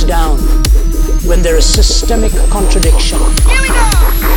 down when there is systemic contradiction. Here we go!